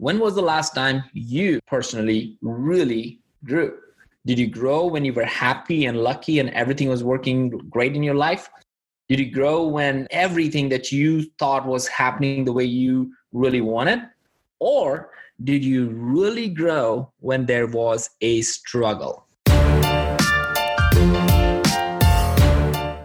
When was the last time you personally really grew? Did you grow when you were happy and lucky and everything was working great in your life? Did you grow when everything that you thought was happening the way you really wanted? Or did you really grow when there was a struggle?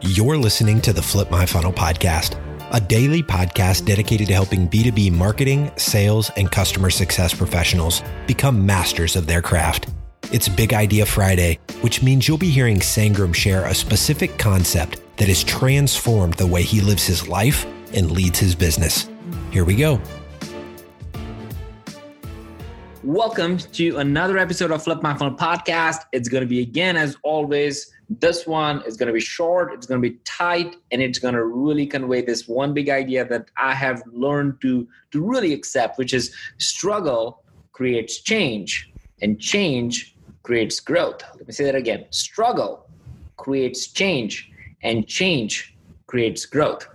You're listening to the Flip My Funnel podcast a daily podcast dedicated to helping B2B marketing, sales, and customer success professionals become masters of their craft. It's Big Idea Friday, which means you'll be hearing Sangram share a specific concept that has transformed the way he lives his life and leads his business. Here we go. Welcome to another episode of Flip My Funnel podcast. It's going to be again, as always, this one is going to be short, it's going to be tight, and it's going to really convey this one big idea that I have learned to, to really accept, which is struggle creates change, and change creates growth. Let me say that again struggle creates change, and change creates growth.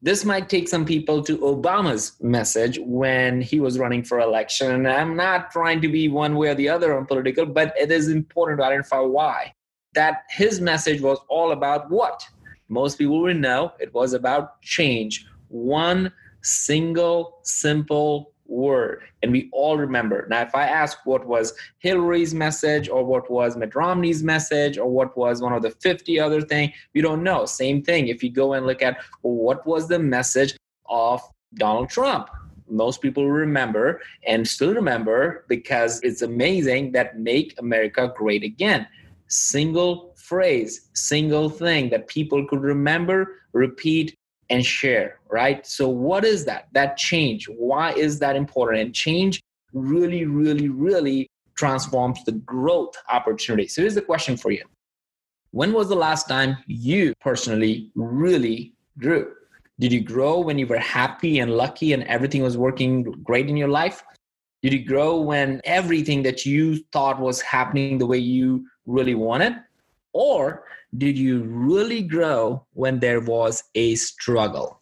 This might take some people to Obama's message when he was running for election. And I'm not trying to be one way or the other on political, but it is important to identify why that his message was all about what? Most people will know it was about change. One single, simple word. And we all remember. Now, if I ask what was Hillary's message or what was Mitt Romney's message or what was one of the 50 other thing, we don't know. Same thing. If you go and look at well, what was the message of Donald Trump, most people remember and still remember because it's amazing that make America great again single phrase, single thing that people could remember, repeat, and share, right? So, what is that? That change. Why is that important? And change really, really, really transforms the growth opportunity. So, here's the question for you When was the last time you personally really grew? Did you grow when you were happy and lucky and everything was working great in your life? Did you grow when everything that you thought was happening the way you really wanted? Or did you really grow when there was a struggle?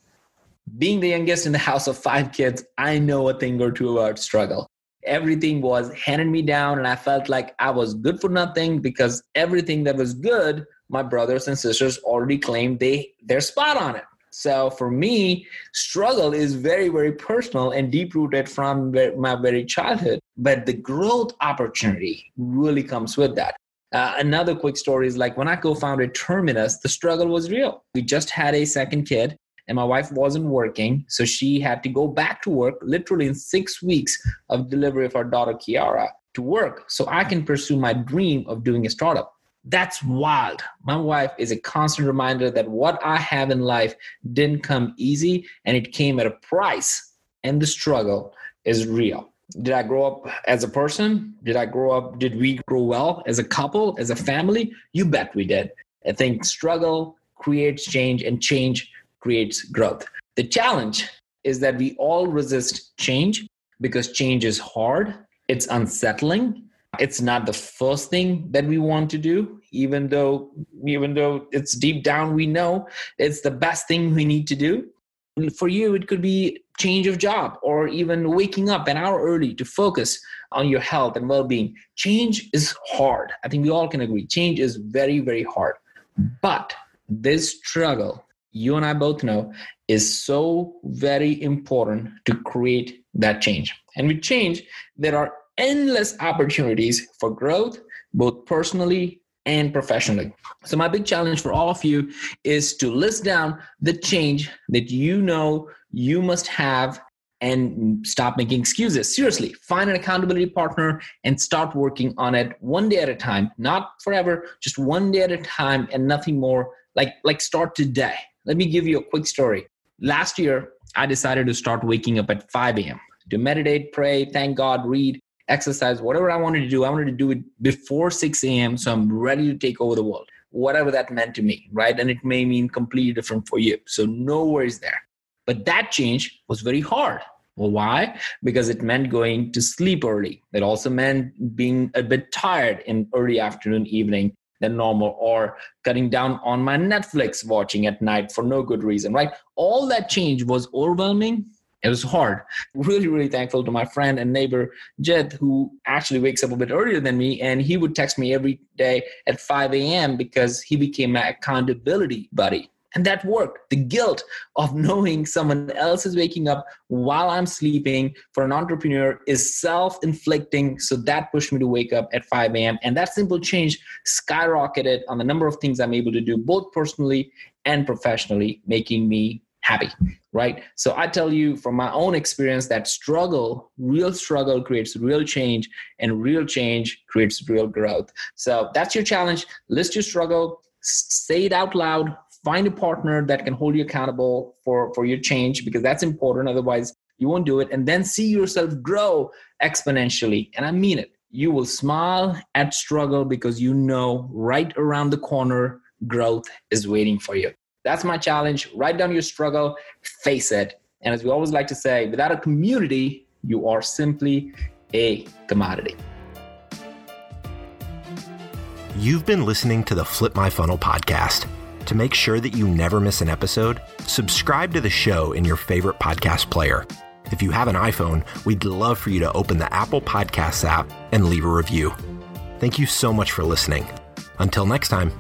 Being the youngest in the house of five kids, I know a thing or two about struggle. Everything was handed me down, and I felt like I was good for nothing because everything that was good, my brothers and sisters already claimed they they're spot on it. So for me, struggle is very, very personal and deep rooted from my very childhood. But the growth opportunity really comes with that. Uh, another quick story is like when I co founded Terminus, the struggle was real. We just had a second kid and my wife wasn't working. So she had to go back to work literally in six weeks of delivery of our daughter Kiara to work so I can pursue my dream of doing a startup. That's wild. My wife is a constant reminder that what I have in life didn't come easy and it came at a price, and the struggle is real. Did I grow up as a person? Did I grow up? Did we grow well as a couple, as a family? You bet we did. I think struggle creates change and change creates growth. The challenge is that we all resist change because change is hard, it's unsettling, it's not the first thing that we want to do even though even though it's deep down we know it's the best thing we need to do for you it could be change of job or even waking up an hour early to focus on your health and well-being. Change is hard. I think we all can agree. Change is very very hard. But this struggle you and i both know is so very important to create that change. And with change there are endless opportunities for growth, both personally and professionally. So, my big challenge for all of you is to list down the change that you know you must have and stop making excuses. Seriously, find an accountability partner and start working on it one day at a time, not forever, just one day at a time and nothing more. Like, like start today. Let me give you a quick story. Last year, I decided to start waking up at 5 a.m. to meditate, pray, thank God, read, exercise, whatever I wanted to do, I wanted to do it before 6 a.m. So I'm ready to take over the world, whatever that meant to me, right? And it may mean completely different for you. So no worries there. But that change was very hard. Well, why? Because it meant going to sleep early. It also meant being a bit tired in early afternoon, evening than normal, or cutting down on my Netflix watching at night for no good reason, right? All that change was overwhelming It was hard. Really, really thankful to my friend and neighbor, Jed, who actually wakes up a bit earlier than me. And he would text me every day at 5 a.m. because he became my accountability buddy. And that worked. The guilt of knowing someone else is waking up while I'm sleeping for an entrepreneur is self inflicting. So that pushed me to wake up at 5 a.m. And that simple change skyrocketed on the number of things I'm able to do, both personally and professionally, making me happy, right? So I tell you from my own experience that struggle, real struggle creates real change, and real change creates real growth. So that's your challenge. List your struggle, say it out loud, find a partner that can hold you accountable for for your change because that's important otherwise you won't do it and then see yourself grow exponentially and i mean it you will smile at struggle because you know right around the corner growth is waiting for you that's my challenge write down your struggle face it and as we always like to say without a community you are simply a commodity You've been listening to the Flip My Funnel podcast. To make sure that you never miss an episode, subscribe to the show in your favorite podcast player. If you have an iPhone, we'd love for you to open the Apple Podcasts app and leave a review. Thank you so much for listening. Until next time.